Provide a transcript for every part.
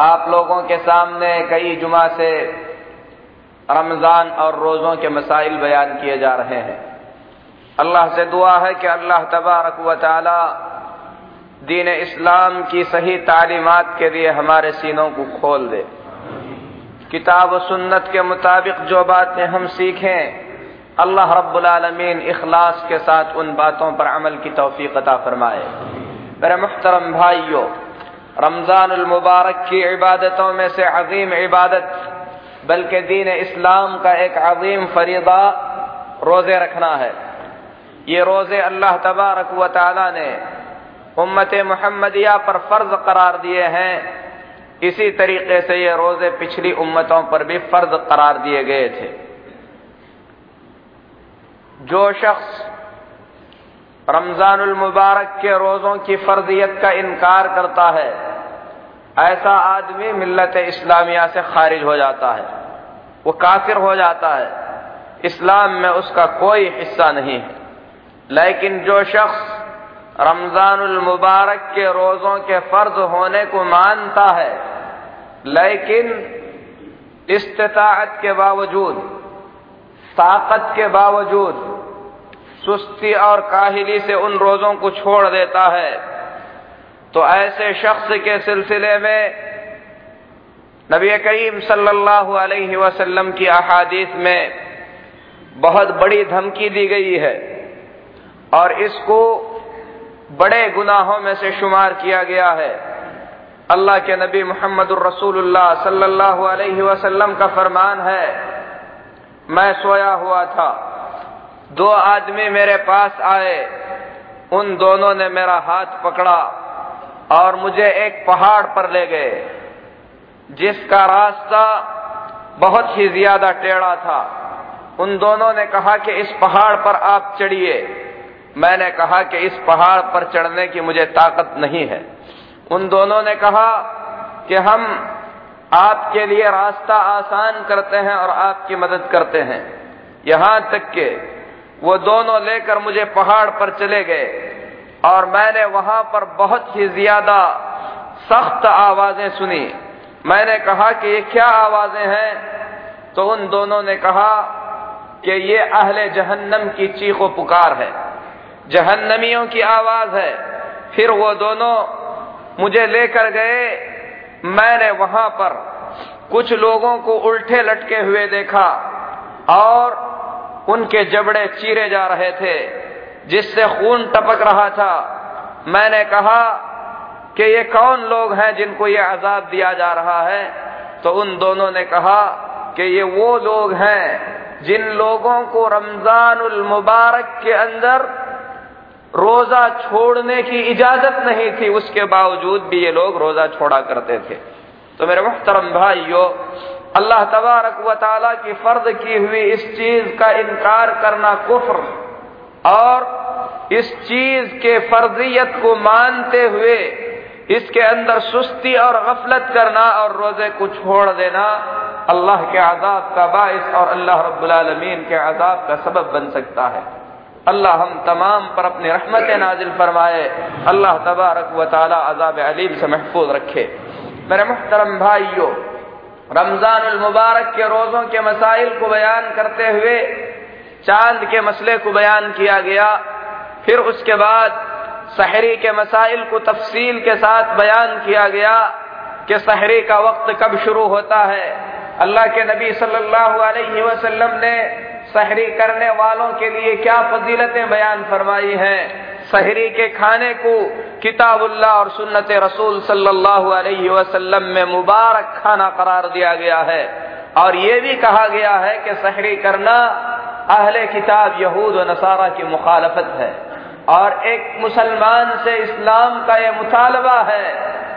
आप लोगों के सामने कई जुमा से रमज़ान और रोज़ों के मसाइल बयान किए जा रहे हैं। अल्लाह से दुआ है कि अल्लाह तबारक व ताली दीन इस्लाम की सही तालीमत के लिए हमारे सीनों को खोल दे। किताब सुन्नत के मुताबिक जो बातें हम सीखें, अल्लाह रब्बुलमीन इखलास के साथ उन बातों पर अमल की तोफ़ी अता फरमाए। मेरे मुख्तरम भाइयों रमज़ान मुबारक की इबादतों में से अजीम इबादत, बल्कि दीन इस्लाम का एक अजीम फरीदा रोज़े रखना है। ये रोज़े अल्लाह तबारक व ताली ने उम्मत महमदिया पर फ़र्ज़ करार दिए हैं। इसी तरीके से ये रोज़े पिछली उम्मतों पर भी फ़र्ज़ करार दिए गए थे। जो शख्स रमज़ान मुबारक के रोज़ों की फर्जियत का इनकार करता है ऐसा आदमी मिलत इस्लामिया से खारिज हो जाता है। वो काफिर हो जाता है। इस्लाम में उसका कोई हिस्सा नहीं है। लेकिन जो शख्स रमजानुल मुबारक के रोज़ों के फ़र्ज़ होने को मानता है, लेकिन इस्तात के बावजूद, ताकत के बावजूद, सुस्ती और काहिली से उन रोज़ों को छोड़ देता है। तो ऐसे शख्स के सिलसिले में नबी करीम सल्लल्लाहु अलैहि वसल्लम की अहादीस में बहुत बड़ी धमकी दी गई है और इसको बड़े गुनाहों में से शुमार किया गया है। अल्लाह के नबी मोहम्मद रसूलुल्लाह सल्लल्लाहु अलैहि वसल्लम का फरमान है, मैं सोया हुआ था। दो आदमी मेरे पास आए, उन दोनों ने मेरा हाथ पकड़ा। और मुझे एक पहाड़ पर ले गए, जिसका रास्ता बहुत ही ज़्यादा टेढ़ा था। उन दोनों ने कहा कि इस पहाड़ पर आप चढ़िए। मैंने कहा कि इस पहाड़ पर चढ़ने की मुझे ताकत नहीं है। उन दोनों ने कहा कि हम आपके लिए रास्ता आसान करते हैं और आपकी मदद करते हैं। यहाँ तक के वो दोनों लेकर मुझे पहाड़ पर चले गए। और मैंने वहाँ पर बहुत ही ज़्यादा सख्त आवाज़ें सुनी। मैंने कहा कि ये क्या आवाज़ें हैं? तो उन दोनों ने कहा कि ये अहले जहन्नम की चीखो पुकार है। जहन्नमियों की आवाज़ है। फिर वो दोनों मुझे लेकर गए। मैंने वहाँ पर कुछ लोगों को उल्टे लटके हुए देखा और उनके जबड़े चीरे जा रहे थे। जिससे खून टपक रहा था। मैंने कहा कि ये कौन लोग हैं जिनको ये आज़ाद दिया जा रहा है? तो उन दोनों ने कहा कि ये वो लोग हैं जिन लोगों को रमजानुल मुबारक के अंदर रोजा छोड़ने की इजाज़त नहीं थी, उसके बावजूद भी ये लोग रोजा छोड़ा करते थे। तो मेरे मुख्तरम भाइयों, अल्लाह तबारक व ताली की फ़र्ज़ की हुई इस चीज़ का इनकार करना कुफ्र और इस चीज़ के फर्जियत को मानते हुए, इसके अंदर सुस्ती और गफलत करना और रोज़े को छोड़ देना अल्लाह के आजाब का बायस और अल्लाह रब्बुल के आजाब का सबब बन सकता है। अल्लाह हम तमाम पर अपनी रहमत नाजिल फरमाए। अल्लाह तबारक व ताला आजाब अलीम से महफूज रखे। मेरे मुहतरम भाइयों रमज़ान मुबारक के रोजों के मसाइल को बयान करते हुए, चाँद के मसले को बयान किया गया। फिर उसके बाद सहरी के मसाइल को तफसील के साथ बयान किया गया कि सहरी का वक्त कब शुरू होता है। अल्लाह के नबी सल्लल्लाहु अलैहि वसल्लम ने सहरी करने वालों के लिए क्या फजीलतें बयान फरमाई हैं? सहरी के खाने को किताबुल्लाह और सुन्नत रसूल सल्लल्लाहु अलैहि वसल्लम में मुबारक खाना करार दिया गया है। और ये भी कहा गया है कि सहरी करना अहले किताब यहूद व नसारा की मुखालफत है। और एक मुसलमान से इस्लाम का यह मुतालबा है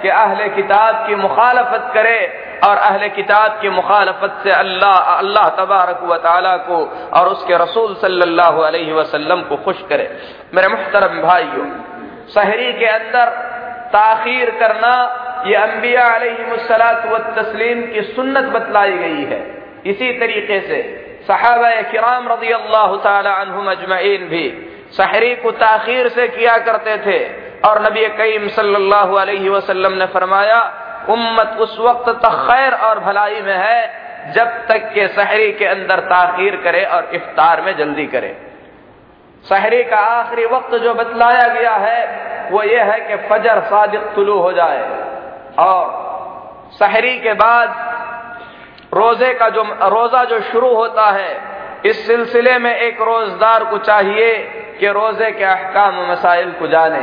कि अहले किताब की मुखालफत करे और अहले किताब की मुखालफत से अल्लाह अल्लाह तबारक व ताला को और उसके रसूल सल्लल्लाहु अलैहि वसल्लम को खुश करे। मेरे मुहतरम भाइयों, शहरी के अंदर ताखीर करना ये अम्बिया व तस्लीम की सुन्नत बतलाई गई है। इसी तरीके से सहाबा किराम रज़ी अल्लाह तजमैन भी सहरी को ताखीर से किया करते थे। और नबी कईम सल्लल्लाहु अलैहि वसल्लम ने फरमाया, उम्मत उस वक्त तक खैर और भलाई में है, जब तक के सहरी के अंदर ताखीर करे और इफ्तार में जल्दी करे। सहरी का आखिरी वक्त जो बतलाया गया है, वो ये है कि फजर सादिक तुलू हो जाए। और सहरी के बाद रोज़े का जो, रोजा जो शुरू होता है इस सिलसिले में एक रोजदार को चाहिए कि रोज़े के अहकाम मसाइल को जाने।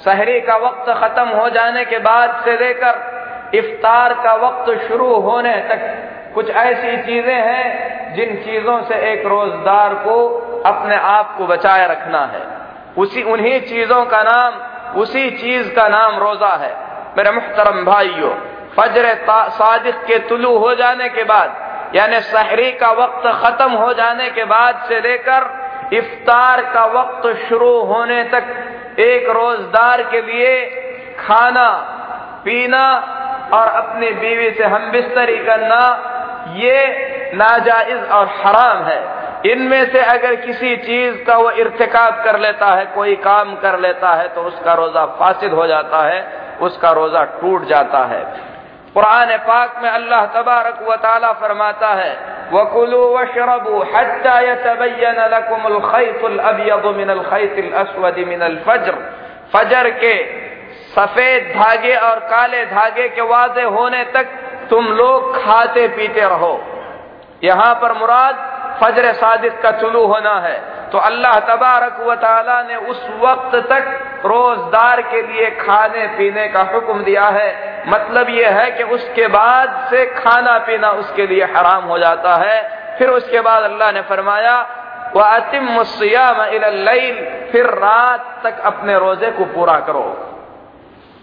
सहरी का वक्त खत्म हो जाने के बाद से लेकर इफ्तार का वक्त शुरू होने तक कुछ ऐसी चीज़ें हैं जिन चीज़ों से एक रोजदार को अपने आप को बचाए रखना है। उसी उन्हीं चीज़ों का नाम, उसी चीज़ का नाम रोजा है। मेरे मुहतरम भाइयों, फजर सादिक के तुलू हो जाने के बाद यानी सहरी का वक्त खत्म हो जाने के बाद से लेकर इफ्तार का वक्त शुरू होने तक एक रोजदार के लिए खाना, पीना और अपनी बीवी से हम बिस्तरी करना, ये नाजायज और हराम है। इनमें से अगर किसी चीज़ का वो इर्तिकाब कर लेता है, कोई काम कर लेता है तो उसका रोजा फासिद हो जाता है, उसका रोजा टूट जाता है। कुरान पाक में अल्लाह तबारक व ताला फरमाता है, वकुलू खैतिल अस्वद मिनल फज्र। फजर के सफ़ेद धागे और काले धागे के वाजे होने तक तुम लोग खाते पीते रहो। यहाँ पर मुराद फजर सादिक का चुलू होना है। तो अल्लाह तबारक व ने उस वक्त तक रोजदार के लिए खाने पीने का हुक्म दिया है। मतलब यह है कि उसके बाद से खाना पीना उसके लिए हराम हो जाता है। फिर उसके बाद अल्लाह ने फरमाया वह अतिम फिर रात तक अपने रोज़े को पूरा करो।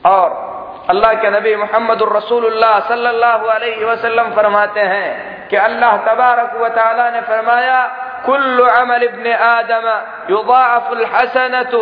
और अल्लाह के नबी मोहम्मद सल्लल्लाहु अलैहि वसल्लम फरमाते हैं कि अल्लाह तबारक व ताला ने फरमाया, कुल्लु अमल इब्न आदम युदाअफुल हसनतु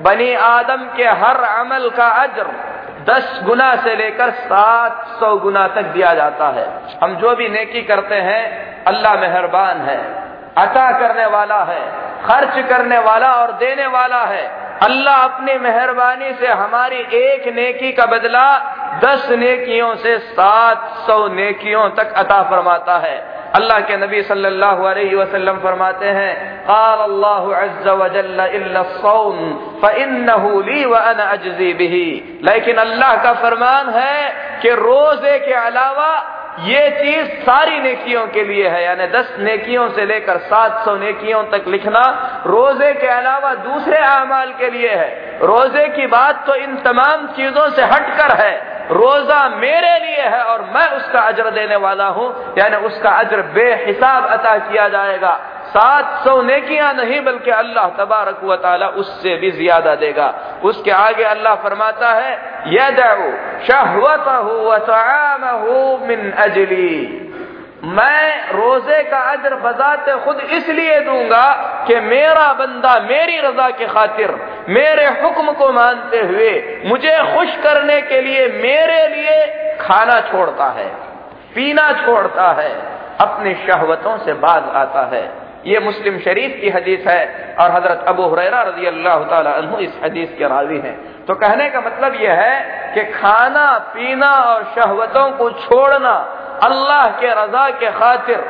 बनी आदम के हर अमल का अज्र दस गुना से लेकर सात सौ गुना तक दिया जाता है। हम जो भी नेकी करते हैं, अल्लाह मेहरबान है। अता करने वाला है, खर्च करने वाला और देने वाला है। अल्लाह अपनी मेहरबानी से हमारी एक नेकी का बदला दस नेकियों से सात सौ नेकियों तक अता फरमाता है। अल्लाह के नबी सल्लल्लाहु अलैहि वसल्लम फरमाते हैं अज़्ज़ व जल्ल इल्ला सौम फइन्नहु ली व अना अजज़ी बिही। लेकिन अल्लाह का फरमान है कि रोज़े के अलावा ये चीज़ सारी नेकियों के लिए है, यानी दस नेकियों से लेकर सात सौ नेकियों तक लिखना रोज़े के अलावा दूसरे अमाल के लिए है। रोज़े की बात तो इन तमाम चीज़ों से हटकर है। रोजा मेरे लिए है और मैं उसका अजर देने वाला हूँ, यानी उसका अजर बेहिसाब अता किया जाएगा। सात सौ नेकियाँ नहीं, बल्कि अल्लाह तबारक व ताला उससे भी ज़्यादा देगा। उसके आगे अल्लाह फरमाता है यदू शहवत मिन अजली। मैं रोज़े का अजर बजाते खुद इसलिए दूँगा कि मेरा बंदा मेरी रजा के खातिर, मेरे हुक्म को मानते हुए मुझे खुश करने के लिए मेरे लिए खाना छोड़ता है, पीना छोड़ता है, अपनी शहवतों से बाज आता है। ये मुस्लिम शरीफ की हदीस है और हज़रत अबू हुरैरा रज़ी अल्लाह तु इस हदीस के रावी हैं। तो कहने का मतलब यह है कि खाना, पीना और शहवतों को छोड़ना, अल्लाह के रजा के खातिर,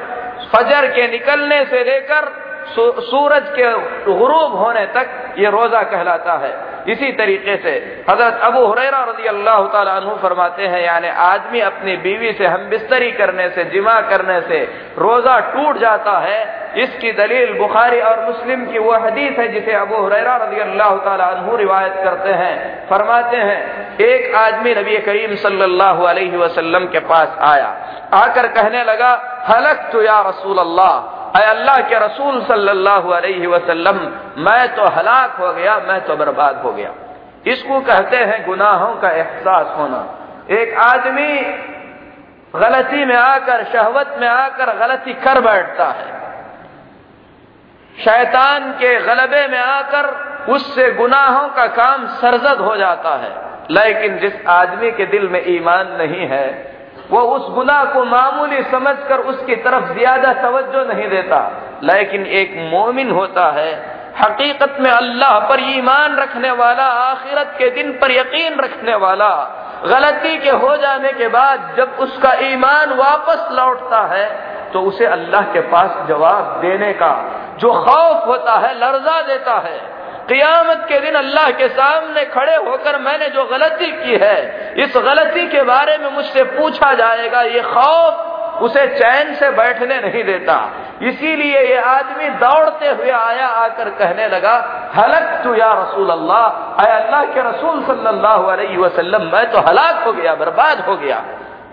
फजर के निकलने से लेकर सूरज के गुरूब होने तक ये रोजा कहलाता है। इसी तरीके से हज़रत अबू हुरैरा रज़ी अल्लाह तु फरमाते हैं, यानी आदमी अपनी बीवी से हम बिस्तरी करने से, जिमा करने से रोजा टूट जाता है। इसकी दलील बुखारी और मुस्लिम की वो हदीस है जिसे अबू हुरैरा रज़ी अल्लाह तु रिवायत करते हैं। फरमाते हैं, एक आदमी नबी करीम सल्लल्लाहु अलैहि वसल्लम के पास आया, आकर कहने लगा हलक तो या रसूल अल्लाह अल्लाह के रसूल सल्लल्लाहु अलैहि वसल्लम, मैं तो हलाक हो गया, मैं तो बर्बाद हो गया। इसको कहते हैं गुनाहों का एहसास होना। एक आदमी गलती में आकर, शहवत में आकर गलती कर बैठता है। शैतान के गलबे में आकर उससे गुनाहों का काम सरजद हो जाता है। लेकिन जिस आदमी के दिल में ईमान नहीं है वो उस गुनाह को मामूली समझकर उसकी तरफ़ ज़्यादा तवज्जो नहीं देता। लेकिन एक मोमिन होता है, हकीकत में अल्लाह पर ईमान रखने वाला, आखिरत के दिन पर यकीन रखने वाला, गलती के हो जाने के बाद जब उसका ईमान वापस लौटता है तो उसे अल्लाह के पास जवाब देने का जो खौफ होता है, लर्जा देता है। कियामत के दिन अल्लाह के सामने खड़े होकर मैंने जो गलती की है, इस गलती के बारे में मुझसे पूछा जाएगा, ये खौफ उसे चैन से बैठने नहीं देता। इसीलिए ये आदमी दौड़ते हुए आया, आकर कहने लगा हलक तू या रसूल अल्लाह आय अल्लाह के रसूल सल्लल्लाहु अलैहि वसल्लम, मैं तो हलाक हो गया, बर्बाद हो गया।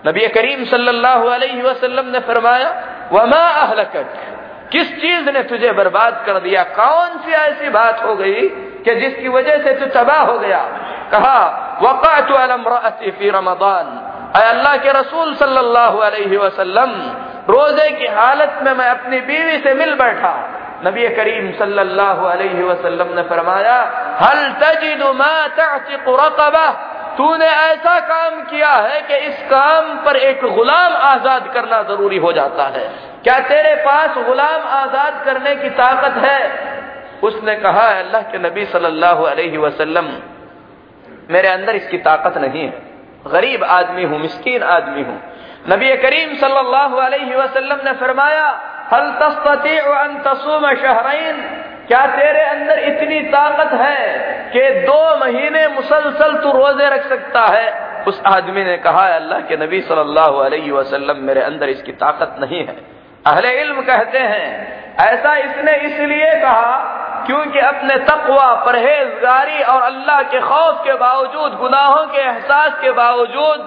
नबी करीम सल्लल्लाहु अलैहि वसल्लम ने फरमाया, वमा अहलकक किस चीज़ ने तुझे बर्बाद कर दिया? कौन सी ऐसी बात हो गई कि जिसकी वजह से तू तबाह हो गया? कहा, वक़ात फ़ी रमदान। अल्लाह के रसूल सल्लल्लाहु अलैहि वसल्लम, रोज़े की हालत में मैं अपनी बीवी से मिल बैठा। नबी करीम सल्लल्लाहु अलैहि वसल्लम ने फरमाया, हल तजिदु मा तअतिकु रक़बा तूने ऐसा काम किया है कि इस काम पर एक गुलाम आज़ाद करना ज़रूरी हो जाता है। क्या तेरे पास गुलाम आज़ाद करने की ताकत है? उसने कहा, अल्लाह के नबी सल्लल्लाहु अलैहि वसल्लम, मेरे अंदर इसकी ताकत नहीं है। गरीब आदमी हूँ, मिस्कीन आदमी हूँ। नबी करीम सल्लल्लाहु अलैहि वसल्लम ने फरमाया, हल तस्तती शहरैन? क्या तेरे अंदर इतनी ताकत है कि दो महीने मुसलसल तू रोज़े रख सकता है? उस आदमी ने कहा अल्लाह, के नबी सल्लल्लाहु अलैहि वसल्लम मेरे अंदर इसकी ताकत नहीं है। अहले इल्म कहते हैं, ऐसा इसने इसलिए कहा, क्योंकि अपने तकवा, परहेजगारी और अल्लाह के खौफ के बावजूद, गुनाहों के एहसास के बावजूद,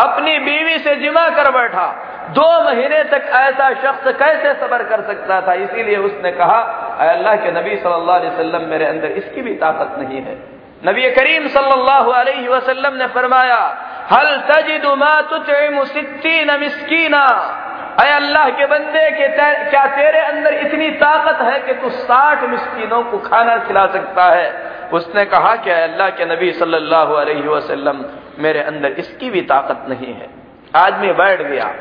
अपनी बीवी से जिमा कर बैठा। दो महीने तक ऐसा शख्स कैसे सबर कर सकता था? इसीलिए उसने कहा अल्लाह के नबी सल्लल्लाहु अलैहि वसल्लम, मेरे अंदर इसकी भी ताकत नहीं है। नबी करीम सल्लल्लाहु अलैहि वसल्लम ने फरमाया, हल तजिदु मा तुतइमु सित्तीन मिस्कीना? अय अल्लाह के बंदे के क्या तेरे अंदर इतनी ताकत है कि तू साठ मिस्किनों को खाना खिला सकता है? उसने कहा कि अल्लाह के नबी सल्लल्लाहु अलैहि वसल्लम, मेरे अंदर इसकी भी ताकत नहीं है। आदमी बैठ गया।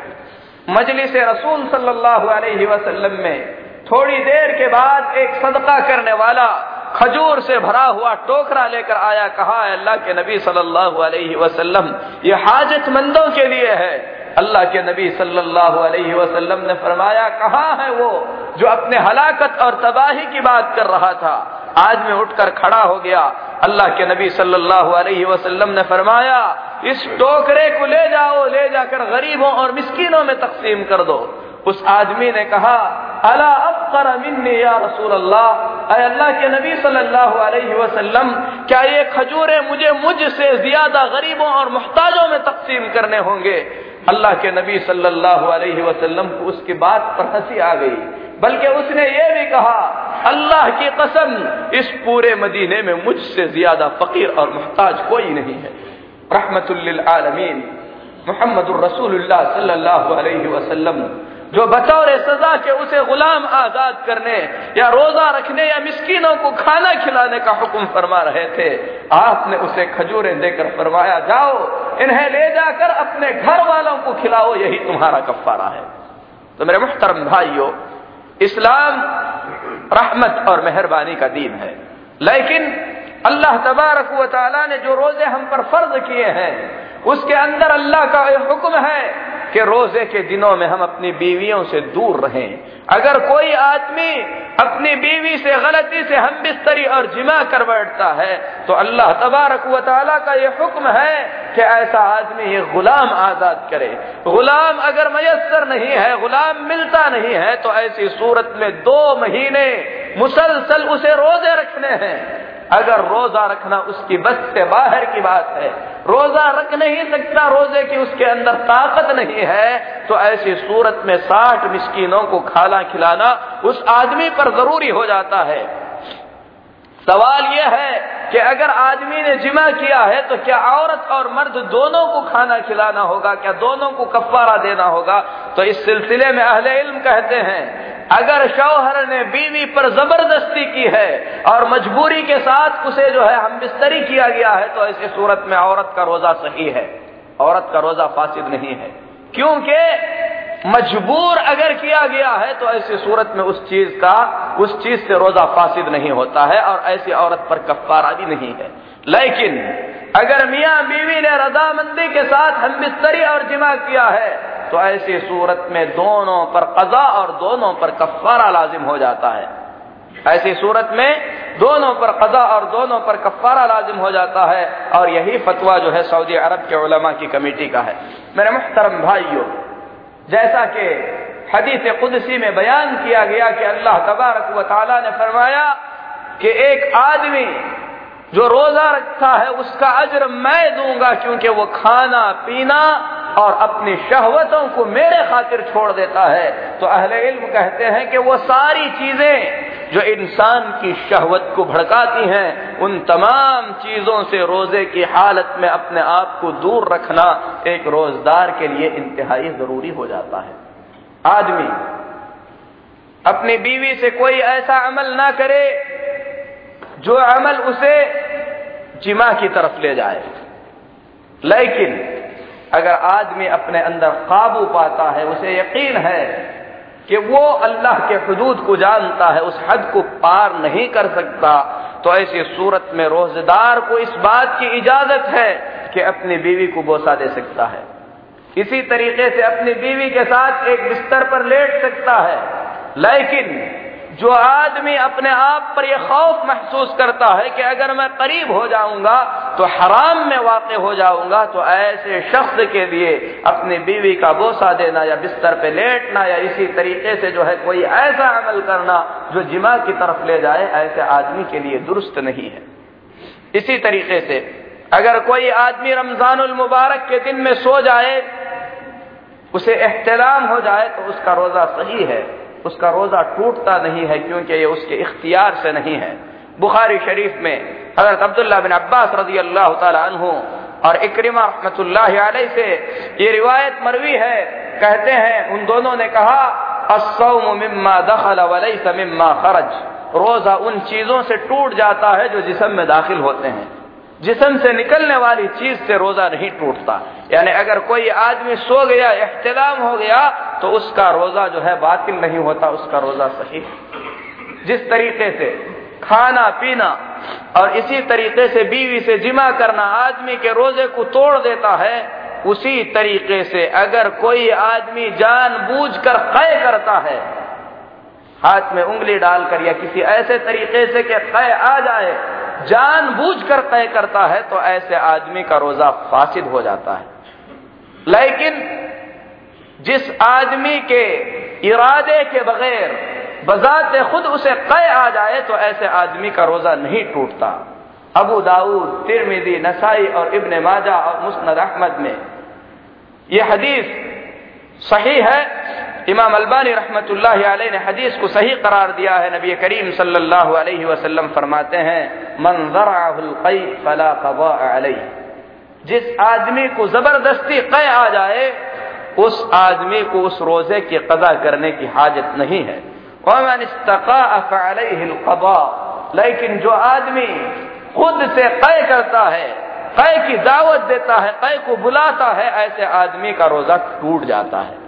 मजलिस रसूल सल्लल्लाहु अलैहि वसल्लम में थोड़ी देर के बाद एक सदका करने वाला खजूर से भरा हुआ टोकरा लेकर आया, कहा अल्लाह के नबी सल्लल्लाहु अलैहि वसल्लम, ये हाजतमंदों के लिए है। अल्लाह के नबी सल्लल्लाहु अलैहि वसल्लम ने फरमाया, कहा है वो जो अपने हलाकत और तबाही की बात कर रहा था? आज में उठकर खड़ा हो गया अल्लाह के नबी सल्लल्लाहु अलैहि वसल्लम ने फरमाया, इस टोकरे को ले जाओ, ले जाकर गरीबों और मिस्किनों में तकसीम कर दो। उस आदमी ने कहा, अला अफकर मिन्नी या रसूल अल्लाह अल्लाह के नबी सल्लल्लाहु अलैहि वसल्लम, क्या ये खजूरें मुझे मुझसे ज़्यादा गरीबों और मुहताजों में तकसीम करने होंगे? अल्लाह के नबी सल्लल्लाहु अलैहि वसल्लम को उसकी बात पर हँसी आ गई। बल्कि उसने ये भी कहा, अल्लाह की कसम, इस पूरे मदीने में मुझसे ज़्यादा फकीर और मुहताज कोई नहीं है। रहमतुल्लिल आलमीन। मोहम्मद रसूलुल्लाह सल्लल्लाहु अलैहि वसल्लम, जो बतौर सजा के उसे गुलाम आज़ाद करने या रोजा रखने या मिस्किनों को खाना खिलाने का हुक्म फरमा रहे थे, आपने उसे खजूरें देकर फरमाया, जाओ, इन्हें ले जाकर अपने घर वालों को खिलाओ, यही तुम्हारा कफारा है। तो मेरे मुख्तरम भाइयों इस्लाम रहमत और मेहरबानी का दीन है। लेकिन अल्लाह तबारक वाली ने जो रोज़े हम पर फ़र्ज़ किए हैं, उसके अंदर अल्लाह का हुक्म है कि रोज़े के दिनों में हम अपनी बीवियों से दूर रहें। अगर कोई आदमी अपनी बीवी से गलती से हम बिस्तरी और जिमा कर बैठता है तो अल्लाह तबारक व का ये हुक्म है कि ऐसा आदमी ये गुलाम आज़ाद करे। गुलाम अगर मयसर नहीं है, गुलाम मिलता नहीं है तो ऐसी सूरत में दो महीने मुसलसल उसे रोज़े रखने हैं। अगर रोजा रखना उसकी बस से बाहर की बात है, रोजा रख नहीं सकता, रोज़े की उसके अंदर ताकत नहीं है तो ऐसी सूरत में साठ मिस्किनों को खाना खिलाना उस आदमी पर ज़रूरी हो जाता है। सवाल यह है कि अगर आदमी ने जिमा किया है तो क्या औरत और मर्द दोनों को खाना खिलाना होगा, क्या दोनों को कफारा देना होगा? तो इस सिलसिले में अहले इल्म कहते हैं अगर शौहर ने बीवी पर ज़बरदस्ती की है और मजबूरी के साथ उसे जो है हम बिस्तरी किया गया है तो ऐसी सूरत में औरत का रोजा सही है। औरत का रोजा फासिद नहीं है। क्योंकि मजबूर अगर किया गया है तो ऐसी सूरत में उस चीज़ का, उस चीज़ से रोजा फासिद नहीं होता है और ऐसी औरत पर कफ्तारा भी नहीं है। लेकिन अगर मियाँ बीवी ने रजामंदी के साथ हम बिस्तरी और जिमा किया है तो ऐसी सूरत में दोनों पर कजा और दोनों पर कफारा लाजिम हो जाता है। ऐसी सूरत में दोनों पर कजा और दोनों पर कफारा लाजिम हो जाता है और यही फतवा जो है सऊदी अरब के उलमा की कमेटी का है। मेरे मुहतरम भाइयों, जैसा कि हदीस कुदसी में बयान किया गया कि अल्लाह तबारक व ने फरमाया कि एक आदमी जो रोजा रखता है, उसका अजर मैं दूँगा क्योंकि वो खाना, पीना और अपनी शहवतों को मेरे खातिर छोड़ देता है तो अहले इल्म कहते हैं कि वो सारी चीज़ें जो इंसान की शहवत को भड़काती हैं, उन तमाम चीज़ों से रोज़े की हालत में अपने आप को दूर रखना एक रोजदार के लिए इंतहाई ज़रूरी हो जाता है। आदमी अपनी बीवी से कोई ऐसा अमल ना करे जो अमल उसे जिमा की तरफ़ ले जाए। लेकिन अगर आदमी अपने अंदर काबू पाता है, उसे यकीन है कि वो अल्लाह के हदूद को जानता है, उस हद को पार नहीं कर सकता तो ऐसी सूरत में रोजेदार को इस बात की इजाज़त है कि अपनी बीवी को बोसा दे सकता है। इसी तरीके से अपनी बीवी के साथ एक बिस्तर पर लेट सकता है, लेकिन जो आदमी अपने आप पर यह खौफ महसूस करता है कि अगर मैं करीब हो जाऊँगा तो हराम में वाक़ हो जाऊँगा तो ऐसे शख्स के लिए अपनी बीवी का बोसा देना या बिस्तर पे लेटना या इसी तरीके से जो है कोई ऐसा अमल करना जो जिमा की तरफ़ ले जाए, ऐसे आदमी के लिए दुरुस्त नहीं है। इसी तरीके से अगर कोई आदमी रमज़ान मुबारक के दिन में सो जाए, उसे एहतराम हो जाए तो उसका रोजा सही है। उसका रोजा टूटता नहीं है क्योंकि ये उसके इख्तियार से नहीं है। बुखारी शरीफ में हज़रत अब्दुल्ला बिन अब्बास रज़ी अल्लाह तु और इक्रिमा रहमत से ये रिवायत मरवी है। कहते हैं, उन दोनों ने कहा मिम्मा दखल मिम्मा खरज। रोजा उन चीज़ों से टूट जाता है जो जिसम में दाखिल होते हैं। जिसम से निकलने वाली चीज़ से रोजा नहीं टूटता। यानी अगर कोई आदमी सो गया, एहतलाम हो गया तो उसका रोजा जो है बातिल नहीं होता, उसका रोजा सही। जिस तरीके से खाना, पीना और इसी तरीके से बीवी से जिमा करना आदमी के रोज़े को तोड़ देता है, उसी तरीके से अगर कोई आदमी जानबूझकर कय करता है हाथ में उंगली डालकर या किसी ऐसे तरीके से कि कय आ जाए, जानबूझकर तय करता है तो ऐसे आदमी का रोजा फासिद हो जाता है। लेकिन जिस आदमी के इरादे के बगैर बजात खुद उसे कै आ जाए तो ऐसे आदमी का रोजा नहीं टूटता। अबू दाऊद तिरमिदी नसाई और इब्न माजा और मुस्नद अहमद में यह हदीस सही है इमाम अलबानी रहमत ने हदीस को सही करार दिया है। नबी करीम सल्लल्लाहु अलैहि वसल्लम फरमाते हैं मंजर फला जिस आदमी को ज़बरदस्ती कै आ जाए, उस आदमी को उस रोज़े की कदा करने की हाजत नहीं है। लेकिन जो आदमी खुद से कै करता है कै की दावत देता है कै को बुलाता है, ऐसे आदमी का रोजा टूट जाता है।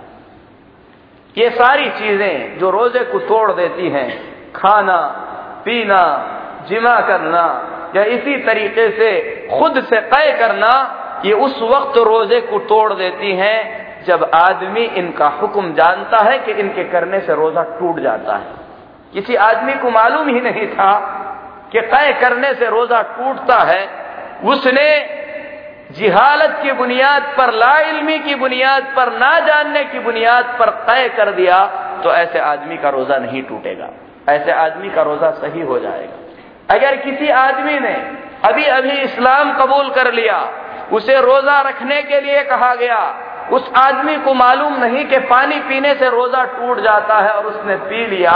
ये सारी चीज़ें जो रोज़े को तोड़ देती हैं, खाना, पीना जिमा करना, या इसी तरीके से खुद से तय करना, ये उस वक्त रोज़े को तोड़ देती हैं जब आदमी इनका हुक्म जानता है कि इनके करने से रोजा टूट जाता है। किसी आदमी को मालूम ही नहीं था कि तय करने से रोजा टूटता है। उसने जिहालत की बुनियाद पर लाइलमी की बुनियाद पर, ना जानने की बुनियाद पर तय कर दिया तो ऐसे आदमी का रोजा नहीं टूटेगा। ऐसे आदमी का रोजा सही हो जाएगा। अगर किसी आदमी ने अभी अभी इस्लाम कबूल कर लिया, उसे रोजा रखने के लिए कहा गया, उस आदमी को मालूम नहीं कि पानी पीने से रोजा टूट जाता है और उसने पी लिया,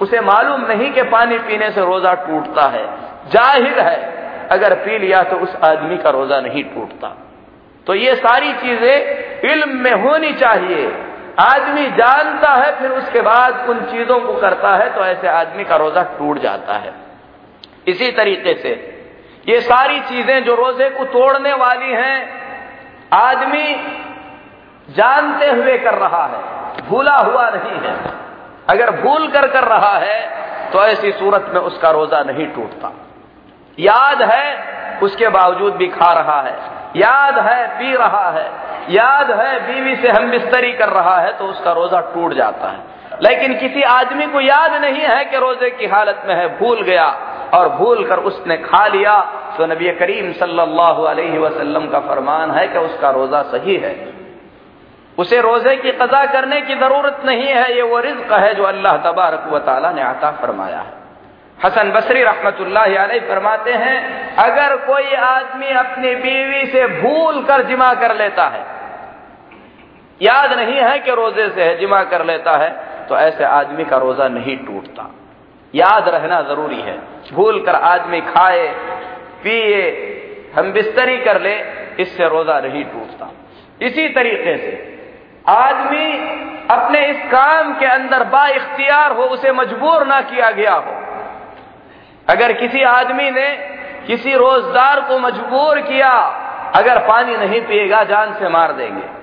उसे मालूम नहीं कि पानी पीने से रोजा टूटता है। ज़ाहिर है अगर पी लिया तो उस आदमी का रोजा नहीं टूटता। तो ये सारी चीज़ें इल्म में होनी चाहिए। आदमी जानता है, फिर उसके बाद उन चीज़ों को करता है तो ऐसे आदमी का रोजा टूट जाता है। इसी तरीके से ये सारी चीज़ें जो रोज़े को तोड़ने वाली हैं, आदमी जानते हुए कर रहा है, भूला हुआ नहीं है। अगर भूल कर कर रहा है तो ऐसी सूरत में उसका रोजा नहीं टूटता। याद है, उसके बावजूद भी खा रहा है। याद है, पी रहा है। याद है, बीवी से हम बिस्तरी कर रहा है तो उसका रोजा टूट जाता है। लेकिन किसी आदमी को याद नहीं है कि रोज़े की हालत में है, भूल गया और भूल कर उसने खा लिया तो नबी करीम सल्लल्लाहु अलैहि वसल्लम का फरमान है कि उसका रोजा सही है। उसे रोज़े की कजा करने की ज़रूरत नहीं है, ये वो रिज्क है जो अल्लाह तबारक व ताला ने आता फरमाया है। हसन बसरी रहमत फरमाते हैं, अगर कोई आदमी अपनी बीवी से भूल कर जिमा कर लेता है, याद नहीं है कि रोज़े से है जिमा कर लेता है तो ऐसे आदमी का रोजा नहीं टूटता। याद रहना ज़रूरी है। भूल कर आदमी खाए, पिए, हम बिस्तरी कर ले, इससे रोजा नहीं टूटता। इसी तरीके से आदमी अपने इस काम के अंदर बा इख्तियार हो, उसे मजबूर ना किया गया हो अगर किसी आदमी ने किसी रोजदार को मजबूर किया, अगर पानी नहीं पिएगा, जान से मार देंगे।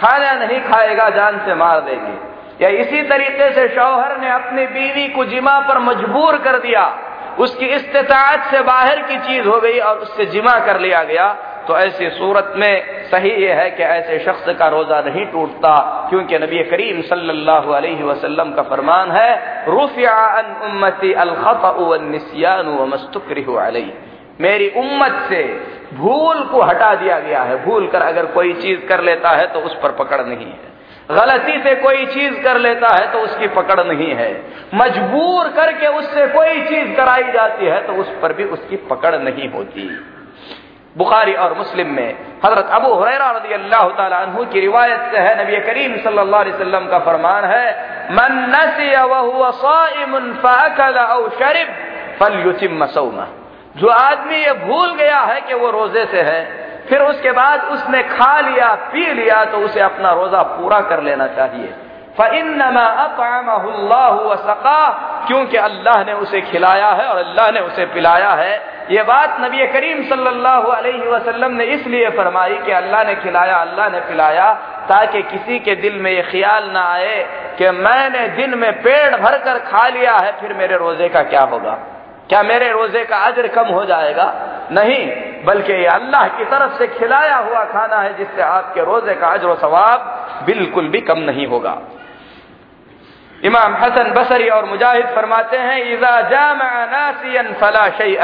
खाना नहीं खाएगा, जान से मार देंगे। या इसी तरीके से शौहर ने अपनी बीवी को जिमा पर मजबूर कर दिया। उसकी इस्तात से बाहर की चीज़ हो गई और उससे जिमा कर लिया गया। तो ऐसी सूरत में सही ये है कि ऐसे शख्स का रोजा नहीं टूटता, क्योंकि नबी करीम सल्लल्लाहु अलैहि वसल्लम का फरमान है रुफियान उम्मती मेरी उम्मत से भूल को हटा दिया गया है। भूल कर अगर कोई चीज़ कर लेता है तो उस पर पकड़ नहीं है। गलती से कोई चीज़ कर लेता है तो उसकी पकड़ नहीं है। मजबूर करके उससे कोई चीज़ कराई जाती है तो उस पर भी उसकी पकड़ नहीं होती। बुखारी और मुस्लिम में। हज़रत अबू हुरैरा रज़ी अल्लाह तु की रिवायत से है, नबी करीम सल्लल्लाहु अलैहि वसल्लम का फरमान है, मन शरिब फलयुतिम जो आदमी ये भूल गया है कि वो रोज़े से है, फिर उसके बाद उसने खा लिया, पी लिया तो उसे अपना रोजा पूरा कर लेना चाहिए। सका क्योंकि अल्लाह ने उसे खिलाया है और अल्लाह ने उसे पिलाया है। ये बात नबी करीम सल्लल्लाहु अलैहि वसल्लम ने इसलिए फरमाई कि अल्लाह ने खिलाया, अल्लाह ने पिलाया ताकि किसी के दिल में ये ख्याल ना आए कि मैंने दिन में पेट भर कर खा लिया है, फिर मेरे रोज़े का क्या होगा? क्या मेरे रोज़े का अजर कम हो जाएगा? नहीं, बल्कि ये अल्लाह की तरफ़ से खिलाया हुआ खाना है जिससे आपके रोज़े का अजर सवाब बिल्कुल भी कम नहीं होगा। इमाम हसन बसरी और मुजाहिद फरमाते हैं, इजा जामन फला शई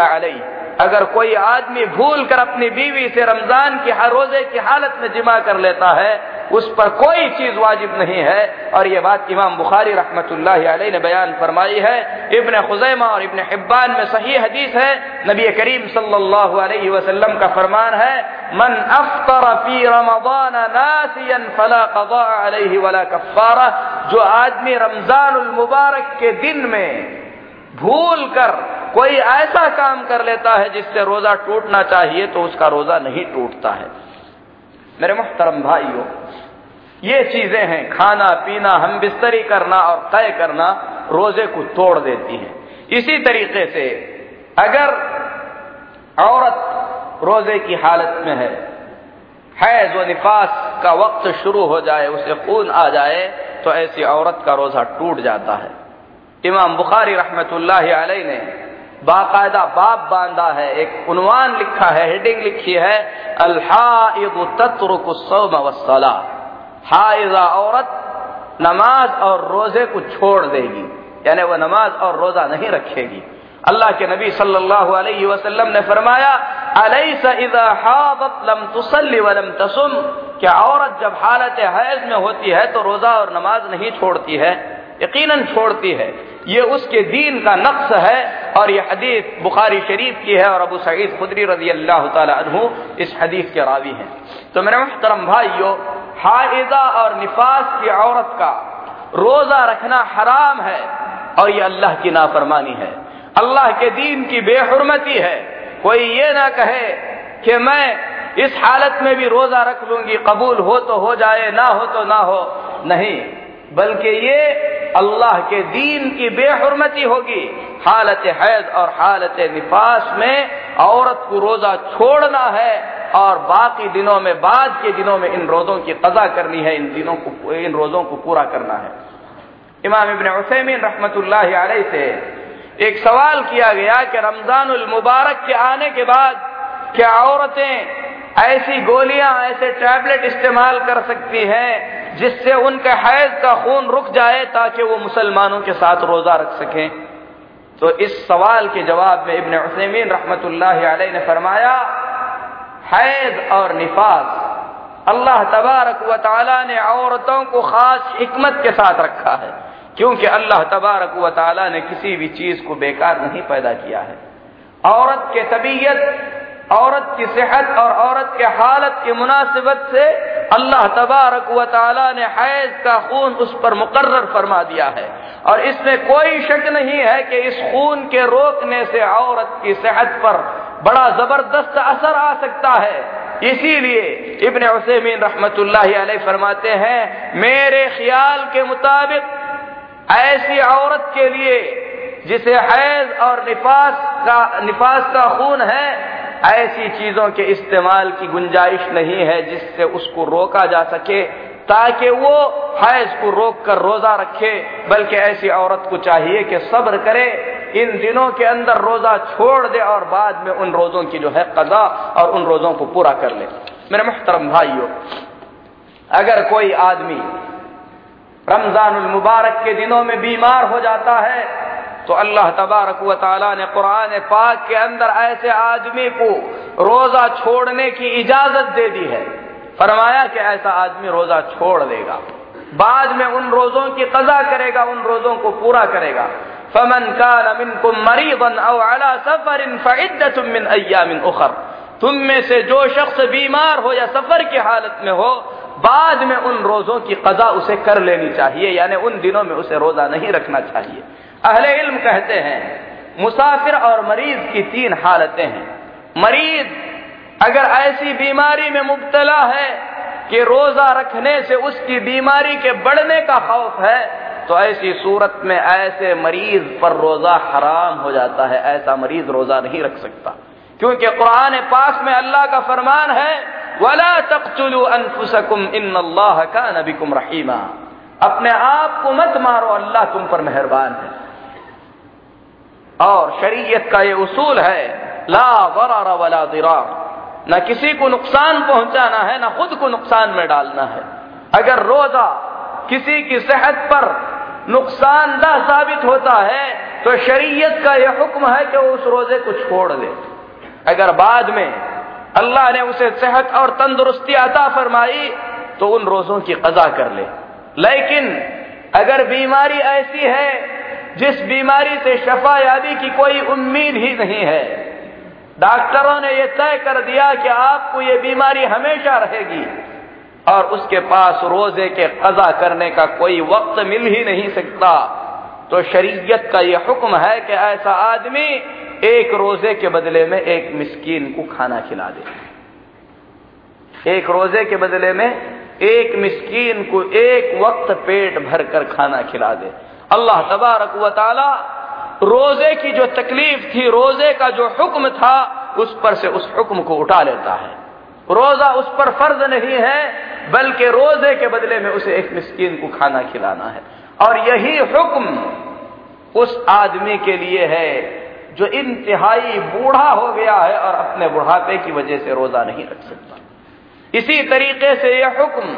अगर कोई आदमी भूल कर अपनी बीवी से रमज़ान की हर रोज़े की हालत में जिमा कर लेता है, उस पर कोई चीज़ वाजिब नहीं है। और ये बात इमाम बुखारी रहमत ने बयान फरमाई है। इबन खुजैमा और इबन हिब्बान में सही हदीस है। नबी करीम सल्लल्लाहु अलैहि वसल्लम का फरमान है, मन अफ्तर फ़ी रमज़ान नासियन फला कदा अलैहि वला कफ्फारा। जो आदमी रमज़ान मुबारक के दिन में भूल कर कोई ऐसा काम कर लेता है जिससे रोजा टूटना चाहिए तो उसका रोजा नहीं टूटता है। मेरे मुहतरम भाइयों, ये चीज़ें हैं, खाना, पीना, हम बिस्तरी करना और तय करना रोज़े को तोड़ देती हैं। इसी तरीके से अगर औरत रोज़े की हालत में है, हैज़ व निफास का वक्त शुरू हो जाए, उसे खून आ जाए तो ऐसी औरत का रोजा टूट जाता है। इमाम बुखारी रहमत आलही ने बाकायदा बाप बांधा है, एक उनवान लिखा है, हेडिंग लिखी है अल्हा हाइजा औरत नमाज़ और रोज़े को छोड़ देगी, यानी वह नमाज़ और रोजा नहीं रखेगी। अल्लाह के नबी सल्लल्लाहु अलैहि वसल्लम ने फरमाया तसुम? क्या औरत जब हालत हैज़ में होती है तो रोजा और नमाज़ नहीं छोड़ती है? यकीनन छोड़ती है। ये उसके दीन का नक्स है और ये हदीस बुखारी शरीफ की है और अबू सईद खुदरी रज़ी अल्लाह तु इस हदीस के रावी हैं। तो मेरे मुहतरम भाइयों हाइदा और निफास की औरत का रोजा रखना हराम है और ये अल्लाह की नाफरमानी है। अल्लाह के दीन की बेहरमती है। कोई ये ना कहे कि मैं इस हालत में भी रोजा रख लूँगी, कबूल हो तो हो जाए, ना हो तो ना हो। नहीं, बल्कि ये अल्लाह के दीन की बेहरमती होगी। हालत हैज़ और हालत निफास में औरत को रोजा छोड़ना है और बाकी दिनों में, बाद के दिनों में इन रोजों की कजा करनी है, इन दिनों को, इन रोजों को पूरा करना है। इमाम इबन हुसैमिन रहमत से एक सवाल किया गया कि रमज़ान मुबारक के आने के बाद क्या औरतें ऐसी गोलियाँ, ऐसे टैबलेट इस्तेमाल कर सकती हैं जिससे उनके हैज़ का खून रुक जाए ताकि वो मुसलमानों के साथ रोजा रख सकें? तो इस सवाल के जवाब में इबन उसैमीन रहमत ने फरमाया, हैज़ और निफास अल्लाह तबारक व ने औरतों को खास हिकमत के साथ रखा है। क्योंकि अल्लाह तबारक व ने किसी भी चीज़ को बेकार नहीं पैदा किया है। औरत के तबीयत, औरत की सेहत और औरत के हालत की मुनासिबत से अल्लाह तबारक व ने हैज़ का खून उस पर मुकर्र फरमा दिया है। और इसमें कोई शक नहीं है कि इस खून के रोकने से औरत की सेहत पर बड़ा ज़बरदस्त असर आ सकता है। इसीलिए इबन उसेमीन रहमत फरमाते हैं, मेरे ख्याल के मुताबिक ऐसी औरत के लिए जिसे हैज़ और निफास का निफास का खून है, ऐसी चीज़ों के इस्तेमाल की गुंजाइश नहीं है जिससे उसको रोका जा सके, ताकि वो हैज़ को रोक कर रोजा रखे, बल्कि ऐसी औरत को चाहिए कि सब्र करे, इन दिनों के अंदर रोजा छोड़ दे और बाद में उन रोजों की जो है कदा और उन रोजों को पूरा कर ले। मेरे मुहतरम भाइयों, अगर कोई आदमी रमज़ान मुबारक के दिनों में बीमार हो जाता है तो अल्लाह तबारक व ने कुरान पाक के अंदर ऐसे आदमी को रोजा छोड़ने की इजाज़त दे दी है। फरमाया कि ऐसा आदमी रोजा छोड़ देगा, बाद में उन रोजों की कजा करेगा, उन रोजों को पूरा करेगा। फमन का नमिन को मरीबन अला सफ़र तुम में से जो शख्स बीमार हो या सफ़र की हालत में हो बाद में उन रोजों की कजा उसे कर लेनी चाहिए, यानी उन दिनों में उसे रोजा नहीं रखना चाहिए। अहले इल्म कहते हैं, मुसाफिर और मरीज़ की तीन हालतें हैं। मरीज़ अगर ऐसी बीमारी में मुबतला है कि रोजा रखने से उसकी बीमारी के बढ़ने का खौफ है तो ऐसी सूरत में ऐसे मरीज़ पर रोजा हराम हो जाता है, ऐसा मरीज़ रोजा नहीं रख सकता। क्योंकि कुरान पाक में अल्लाह का फरमान है, वला तख्तुलु अनफुसकुम इन अल्लाह का नबिकुम रहीमा। अपने आप को मत मारो, अल्लाह तुम पर मेहरबान है। और शरीयत का ये उसूल है, ला वरार वला दिरार। न किसी को नुकसान पहुंचाना है, न खुद को नुकसान में डालना है। अगर रोजा किसी की सेहत पर नुकसानदा साबित होता है तो शरीयत का यह हुक्म है कि उस रोज़े को छोड़ दे। अगर बाद में अल्लाह ने उसे सेहत और तंदुरुस्ती अता फरमाई तो उन रोजों की कजा कर ले। लेकिन अगर बीमारी ऐसी है, जिस बीमारी से शफा याबी की कोई उम्मीद ही नहीं है, डॉक्टरों ने यह तय कर दिया कि आपको ये बीमारी हमेशा रहेगी, और उसके पास रोज़े के कजा करने का कोई वक्त मिल ही नहीं सकता तो शरीयत का यह हुक्म है कि ऐसा आदमी एक रोज़े के बदले में एक मिस्कीन को खाना खिला दे। एक रोज़े के बदले में एक मिस्कीन को एक वक्त पेट भर कर खाना खिला दे। अल्लाह तबारक रोज़े की जो तकलीफ़ थी, रोज़े का जो हुक्म था, उस पर से उस हुक्म को उठा लेता है। रोजा उस पर फ़र्ज़ नहीं है, बल्कि रोज़े के बदले में उसे एक मिस्कीन को खाना खिलाना है। और यही हुक्म उस आदमी के लिए है जो इंतहाई बूढ़ा हो गया है और अपने बुढ़ापे की वजह से रोजा नहीं रख सकता। इसी तरीके से यह हुक्म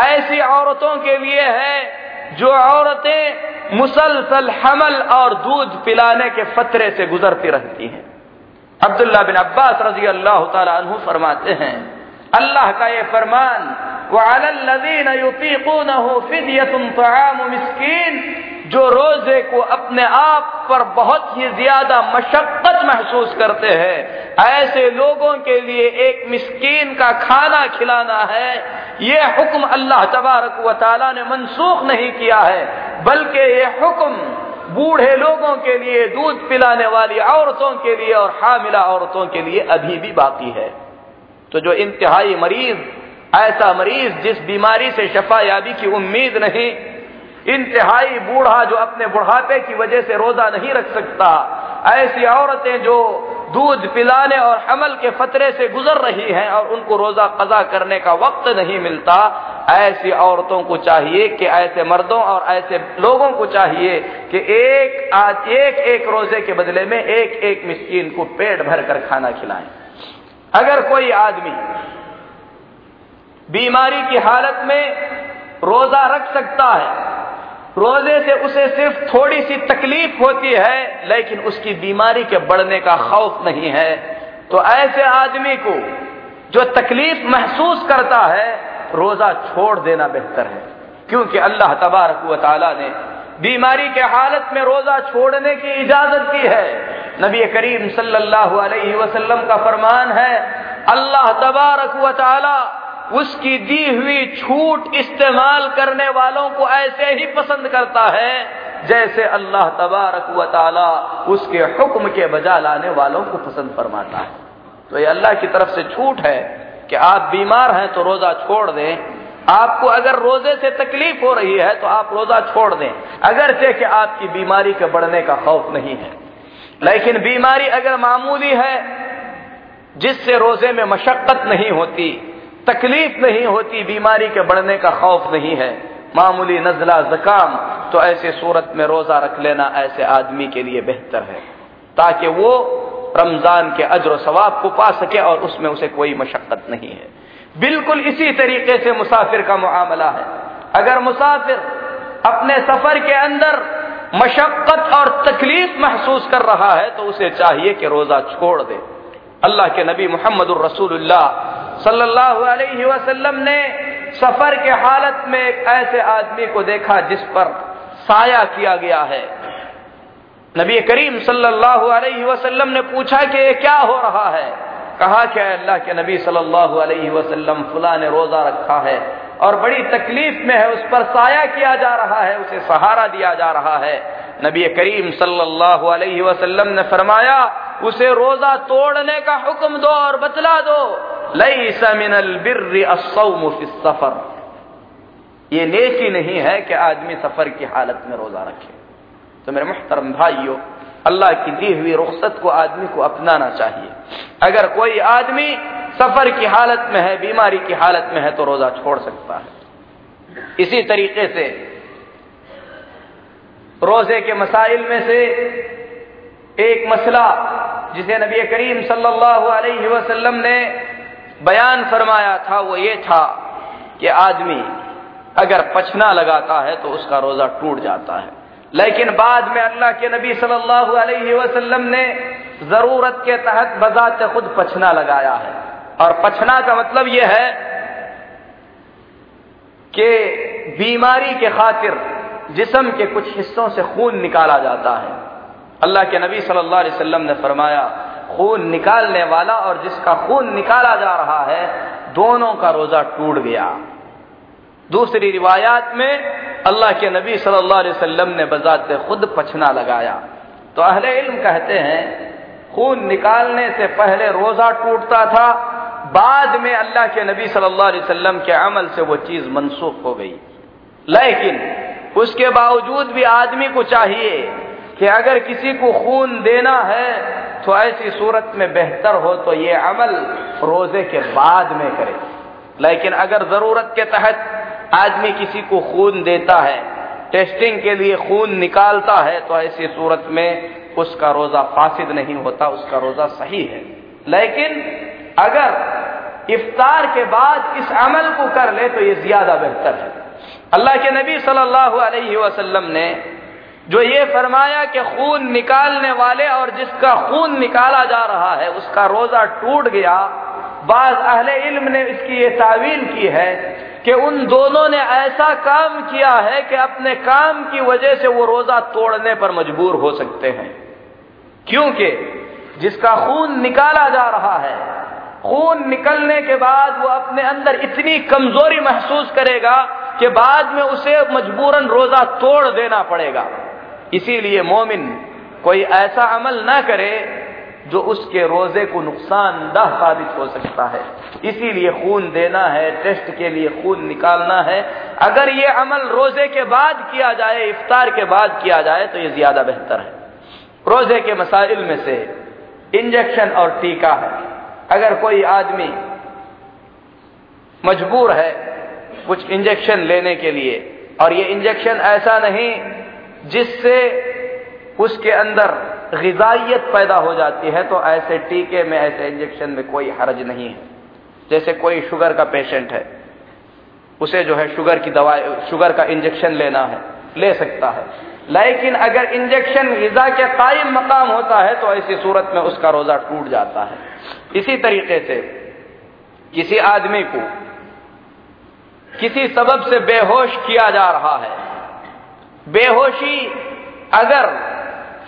ऐसी औरतों के लिए है जो औरतें मुसलसल हमल और दूध पिलाने के फतरे से गुजरती रहती हैं। अब्दुल्ला बिन अब्बास रज़ी अल्लाह तु फरमाते हैं अल्लाह का ये फरमान वदीन मिस्कीन जो रोज़े को अपने आप पर बहुत ही ज़्यादा मशक्कत महसूस करते हैं। ऐसे लोगों के लिए एक मिस्कीन का खाना खिलाना है, ये हुक्म अल्लाह तबारक व ताला ने मनसूख नहीं किया है, बल्कि ये हुक्म बूढ़े लोगों के लिए, दूध पिलाने वाली औरतों के लिए और हामिला औरतों के लिए अभी भी बाकी है। तो जो इंतहाई मरीज़, ऐसा मरीज़ जिस बीमारी से शफा याबी की उम्मीद नहीं, इंतहाई बूढ़ा जो अपने बुढ़ापे की वजह से रोजा नहीं रख सकता, ऐसी औरतें जो दूध पिलाने और हमल के फतरे से गुजर रही हैं और उनको रोजा कजा करने का वक्त नहीं मिलता, ऐसी औरतों को चाहिए कि ऐसे मर्दों और ऐसे लोगों को चाहिए कि एक, आज एक एक रोज़े के बदले में एक एक मिस्कीन को पेट भर कर खाना खिलाएँ। अगर कोई आदमी बीमारी की हालत में रोजा रख सकता है, रोज़े से उसे सिर्फ़ थोड़ी सी तकलीफ़ होती है, लेकिन उसकी बीमारी के बढ़ने का खौफ नहीं है तो ऐसे आदमी को जो तकलीफ़ महसूस करता है, रोजा छोड़ देना बेहतर है। क्योंकि अल्लाह तबारक ने बीमारी के हालत में रोजा छोड़ने की इजाज़त दी है। नबी करीम सल्लल्लाहु अलैहि वसल्लम का फरमान है, अल्लाह तबारक व ताला उसकी दी हुई छूट इस्तेमाल करने वालों को ऐसे ही पसंद करता है, जैसे अल्लाह तबारक व ताला उसके हुक्म के बजा लाने वालों को पसंद फरमाता है। तो ये अल्लाह की तरफ़ से छूट है कि आप बीमार हैं तो रोजा छोड़ दें। आपको अगर रोज़े से तकलीफ़ हो रही है तो आप रोजा छोड़ दें। अगर से कि आपकी बीमारी के बढ़ने का खौफ नहीं है। लेकिन बीमारी अगर मामूली है, जिससे रोज़े में मशक्कत नहीं होती, तकलीफ़ नहीं होती, बीमारी के बढ़ने का खौफ नहीं है, मामूली नजला, जकाम तो ऐसे सूरत में रोजा रख लेना ऐसे आदमी के लिए बेहतर है। ताकि वो रमज़ान के अजर सवाब को पा सके और उसमें उसे कोई मशक्कत नहीं है। बिल्कुल इसी तरीके से मुसाफिर का मामला है। अगर मुसाफिर अपने सफ़र के अंदर मशक्कत और तकलीफ़ महसूस कर रहा है तो उसे चाहिए कि रोजा छोड़ दे। अल्लाह के नबी मोहम्मद सल्लल्लाहु अलैहि वसल्लम ने सफ़र के हालत में एक ऐसे आदमी को देखा जिस पर साया किया गया है। नबी करीम सल्लल्लाहु अलैहि वसल्लम ने पूछा कि ये क्या हो रहा है? कहा कि अल्लाह के नबी सल्लल्लाहु अलैहि वसल्लम फुला ने रोजा रखा है और बड़ी तकलीफ़ में है, उस पर साया किया जा रहा है, उसे सहारा दिया जा रहा है। नबी करीम सल्लल्लाहु अलैहि वसल्लम ने फरमाया, उसे रोजा तोड़ने का हुक्म दो और बतला दो। लई समिनल सफ़र। ये नेकी नहीं है कि आदमी सफ़र की हालत में रोजा रखे। तो मेरे मुहतरम भाइयों अल्लाह की दी हुई रुख्सत को आदमी को अपनाना चाहिए। अगर कोई आदमी सफ़र की हालत में है, बीमारी की हालत में है तो रोजा छोड़ सकता है। इसी तरीके से रोज़े के मसाइल में से एक मसला जिसे नबी करीम सल्लल्लाहु अलैहि वसल्लम ने बयान फरमाया था, वो ये था कि आदमी अगर पछना लगाता है तो उसका रोजा टूट जाता है। लेकिन बाद में अल्लाह के नबी सल्लल्लाहु अलैहि वसल्लम ने ज़रूरत के तहत बजात खुद पछना लगाया है। और पछना का मतलब यह है कि बीमारी के खातिर जिसम के कुछ हिस्सों से खून निकाला जाता है। अल्लाह के नबी सल्लल्लाहु अलैहि वसल्लम ने फरमाया, खून निकालने वाला और जिसका खून निकाला जा रहा है, दोनों का रोजा टूट गया। दूसरी रिवायात में अल्लाह के नबी सल्लल्लाहु अलैहि वसल्लम ने बजात खुद पछना लगाया। तो अहले इल्म कहते हैं, खून निकालने से पहले रोजा टूटता था, बाद में अल्लाह के नबी सल्लल्लाहु अलैहि वसल्लम के अमल से वो चीज़ मनसूख हो गई। लेकिन उसके बावजूद भी आदमी को चाहिए कि अगर किसी को खून देना है तो ऐसी सूरत में बेहतर हो तो ये अमल रोज़े के बाद में करे। लेकिन अगर ज़रूरत के तहत आदमी किसी को खून देता है टेस्टिंग के लिए खून निकालता है तो ऐसी सूरत में उसका रोजा फासिद नहीं होता, उसका रोजा सही है। लेकिन अगर इफ्तार के बाद इस अमल को कर ले तो ये ज़्यादा बेहतर है। अल्लाह के नबी सल्लल्लाहु अलैहि वसल्लम ने जो ये फरमाया कि खून निकालने वाले और जिसका खून निकाला जा रहा है, उसका रोजा टूट गया। बाज अहले इल्म ने इसकी ये तावील की है कि उन दोनों ने ऐसा काम किया है कि अपने काम की वजह से वो रोजा तोड़ने पर मजबूर हो सकते हैं। क्योंकि जिसका खून निकाला जा रहा है, खून निकलने के बाद वो अपने अंदर इतनी कमज़ोरी महसूस करेगा कि बाद में उसे मजबूरन रोजा तोड़ देना पड़ेगा। इसीलिए मोमिन कोई ऐसा अमल ना करे जो उसके रोज़े को नुकसानदाह साबित हो सकता है। इसीलिए खून देना है, टेस्ट के लिए खून निकालना है। अगर ये अमल रोज़े के बाद किया जाए, इफ्तार के बाद किया जाए तो ये ज़्यादा बेहतर है। रोज़े के मसाइल में से इंजेक्शन और टीका है। अगर कोई आदमी मजबूर है कुछ इंजेक्शन लेने के लिए, और ये इंजेक्शन ऐसा नहीं जिससे उसके अंदर गजाइत पैदा हो जाती है तो ऐसे टीके में, ऐसे इंजेक्शन में कोई हर्ज नहीं है। जैसे कोई शुगर का पेशेंट है, उसे जो है शुगर की दवा शुगर का इंजेक्शन लेना है, ले सकता है। लेकिन अगर इंजेक्शन गजा के कायम मकाम होता है तो ऐसी सूरत में उसका रोजा टूट जाता है। इसी तरीके से किसी आदमी को किसी सबब से बेहोश किया जा रहा है। बेहोशी अगर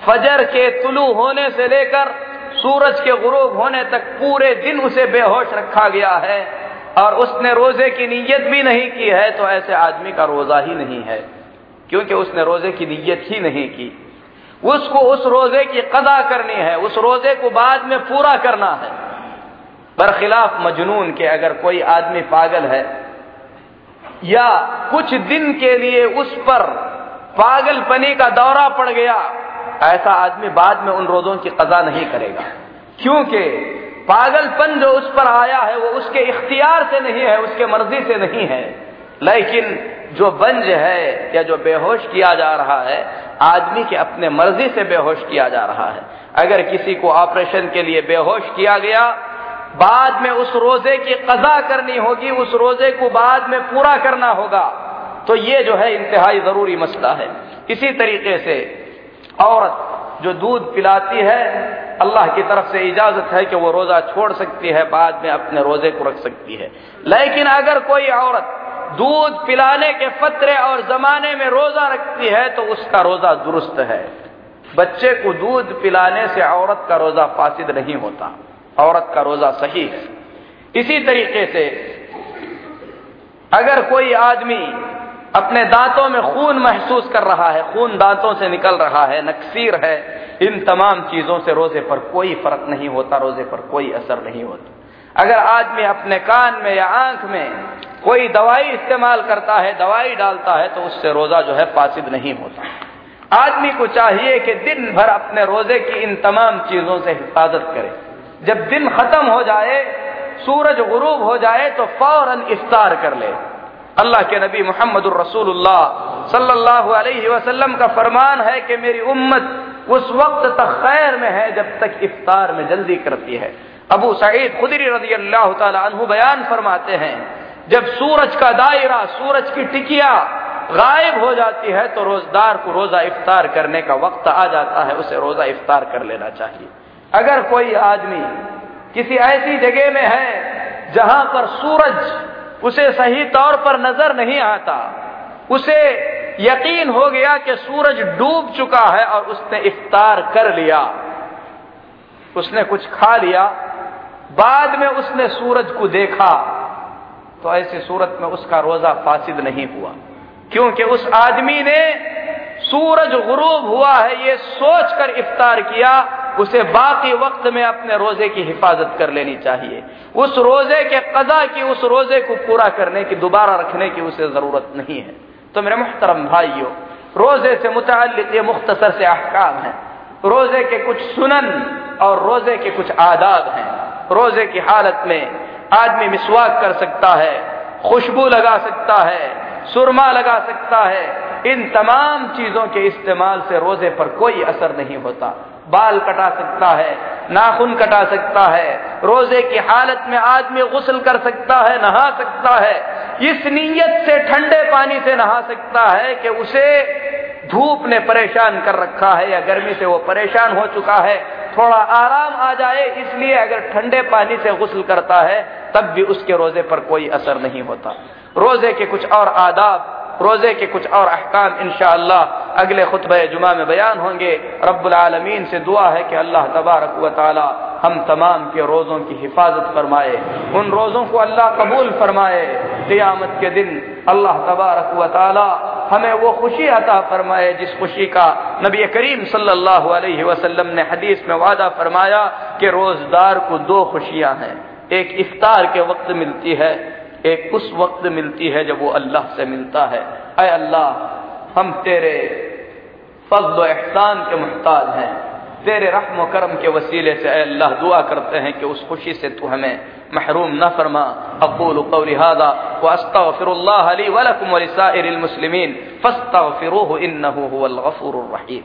फजर के तुलू होने से लेकर सूरज के गुरूब होने तक पूरे दिन उसे बेहोश रखा गया है। और उसने रोज़े की नीयत भी नहीं की है तो ऐसे आदमी का रोजा ही नहीं है, क्योंकि उसने रोज़े की नीयत ही नहीं की। उसको उस रोज़े की कदा करनी है, उस रोज़े को बाद में पूरा करना है। बरखिलाफ मजनून के अगर कोई आदमी पागल है, या कुछ दिन के लिए उस पर पागलपनी का दौरा पड़ गया ऐसा आदमी बाद में उन रोजों की कजा नहीं करेगा। क्योंकि पागलपन जो उस पर आया है, वो उसके इख्तियार से नहीं है, उसके मर्ज़ी से नहीं है। लेकिन जो बंज है या जो बेहोश किया जा रहा है, आदमी के अपने मर्ज़ी से बेहोश किया जा रहा है। अगर किसी को ऑपरेशन के लिए बेहोश किया गया, बाद में उस रोज़े की कजा करनी होगी, उस रोज़े को बाद में पूरा करना होगा तो ये जो है इंतहाई ज़रूरी मसला है। इसी तरीके से औरत जो दूध पिलाती है, अल्लाह की तरफ़ से इजाज़त है कि वो रोजा छोड़ सकती है, बाद में अपने रोज़े को रख सकती है। लेकिन अगर कोई औरत दूध पिलाने के फतरे और जमाने में रोजा रखती है तो उसका रोजा दुरुस्त है। बच्चे को दूध पिलाने से औरत का रोजा फासिद नहीं होता। औरत का रोजा सही है। इसी तरीके से अगर कोई आदमी अपने दांतों में खून महसूस कर रहा है, खून दांतों से निकल रहा है, नक्सीर है। इन तमाम चीज़ों से रोज़े पर कोई फ़र्क नहीं होता, रोज़े पर कोई असर नहीं होता। अगर आदमी अपने कान में या आँख में कोई दवाई इस्तेमाल करता है, दवाई डालता है तो उससे रोजा जो है फासिद नहीं होता। आदमी को चाहिए कि दिन भर अपने रोज़े की इन तमाम चीज़ों से हिफाजत करे। जब दिन खत्म हो जाए, सूरज गुरूब हो जाए तो फ़ौरन इफ्तार कर ले। अल्लाह के नबी मोहम्मद सल्लल्लाहु अलैहि वसल्लम का फरमान है कि मेरी उम्मत उस वक्त तक खैर में है, जब तक इफ्तार में जल्दी करती है। अबू सईद खुदरी रज़ी अल्लाह तु बयान फरमाते हैं, जब सूरज का दायरा, सूरज की टिकिया गायब हो जाती है तो रोजदार को रोजा इफ्तार करने का वक्त आ जाता है, उसे रोजा इफ्तार कर लेना चाहिए। अगर कोई आदमी किसी ऐसी जगह में है, जहाँ पर सूरज उसे सही तौर पर नज़र नहीं आता। उसे यकीन हो गया कि सूरज डूब चुका है और उसने इफ्तार कर लिया। उसने कुछ खा लिया। बाद में उसने सूरज को देखा। तो ऐसी सूरत में उसका रोजा फासिद नहीं हुआ। क्योंकि उस आदमी ने सूरज गुरूब हुआ है, ये सोचकर इफ्तार किया, उसे बाकी वक्त में अपने रोज़े की हिफाजत कर लेनी चाहिए। उस रोज़े के कजा की, उस रोज़े को पूरा करने की, दोबारा रखने की उसे ज़रूरत नहीं है। तो मेरे मुहतरम भाइयों, रोज़े से मुतल ये मुख्तसर से अहकाम है। रोज़े के कुछ सुनन और रोज़े के कुछ आदाब हैं। रोज़े की हालत में आदमी मिसवाक कर सकता है, खुशबू लगा सकता है, सुरमा लगा सकता है इन तमाम चीज़ों के इस्तेमाल से रोज़े पर कोई असर नहीं होता। बाल कटा सकता है, नाखून कटा सकता है, रोज़े की हालत में आदमी गुसल कर सकता है, नहा सकता है, इस नीयत से ठंडे पानी से नहा सकता है कि उसे धूप ने परेशान कर रखा है या गर्मी से वो परेशान हो चुका है, थोड़ा आराम आ जाए, इसलिए अगर ठंडे पानी से गुसल करता है, तब भी उसके रोज़े पर कोई असर नहीं होता। रोज़े के कुछ और आदाब रोज़े के कुछ और अहकाम इनशा अगले खुतब जुमा में बयान होंगे। रब्बुल से दुआ है कि अल्लाह तबारक व ताली हम तमाम के रोज़ों की हिफाजत फरमाए। उन रोज़ों को अल्लाह कबूल फरमाए। क़ियामत के दिन अल्लाह तबारक व ताली हमें वो खुशी अता फरमाए जिस खुशी का नबी करीम सल्लल्लाहु अलैहि वसल्लम ने हदीस में वादा फरमाया कि रोजदार को दो खुशियाँ हैं। एक इफ्तार के वक्त मिलती है एक उस वक्त मिलती है जब वो अल्लाह से मिलता है। अय अल्लाह, हम तेरे फजल एहसान के मुहताज हैं। तेरे रहम करम के वसीले से अल्लाह दुआ करते हैं कि उस खुशी से तू हमें महरूम न फरमा। अकूल कौली हादा व अस्तगफिरुल्लाह ली व लकुम व लिसाइरिल मुस्लिमीन। फस्तगफिरूहु इन्नहु हुवल गफूरुर रहीम।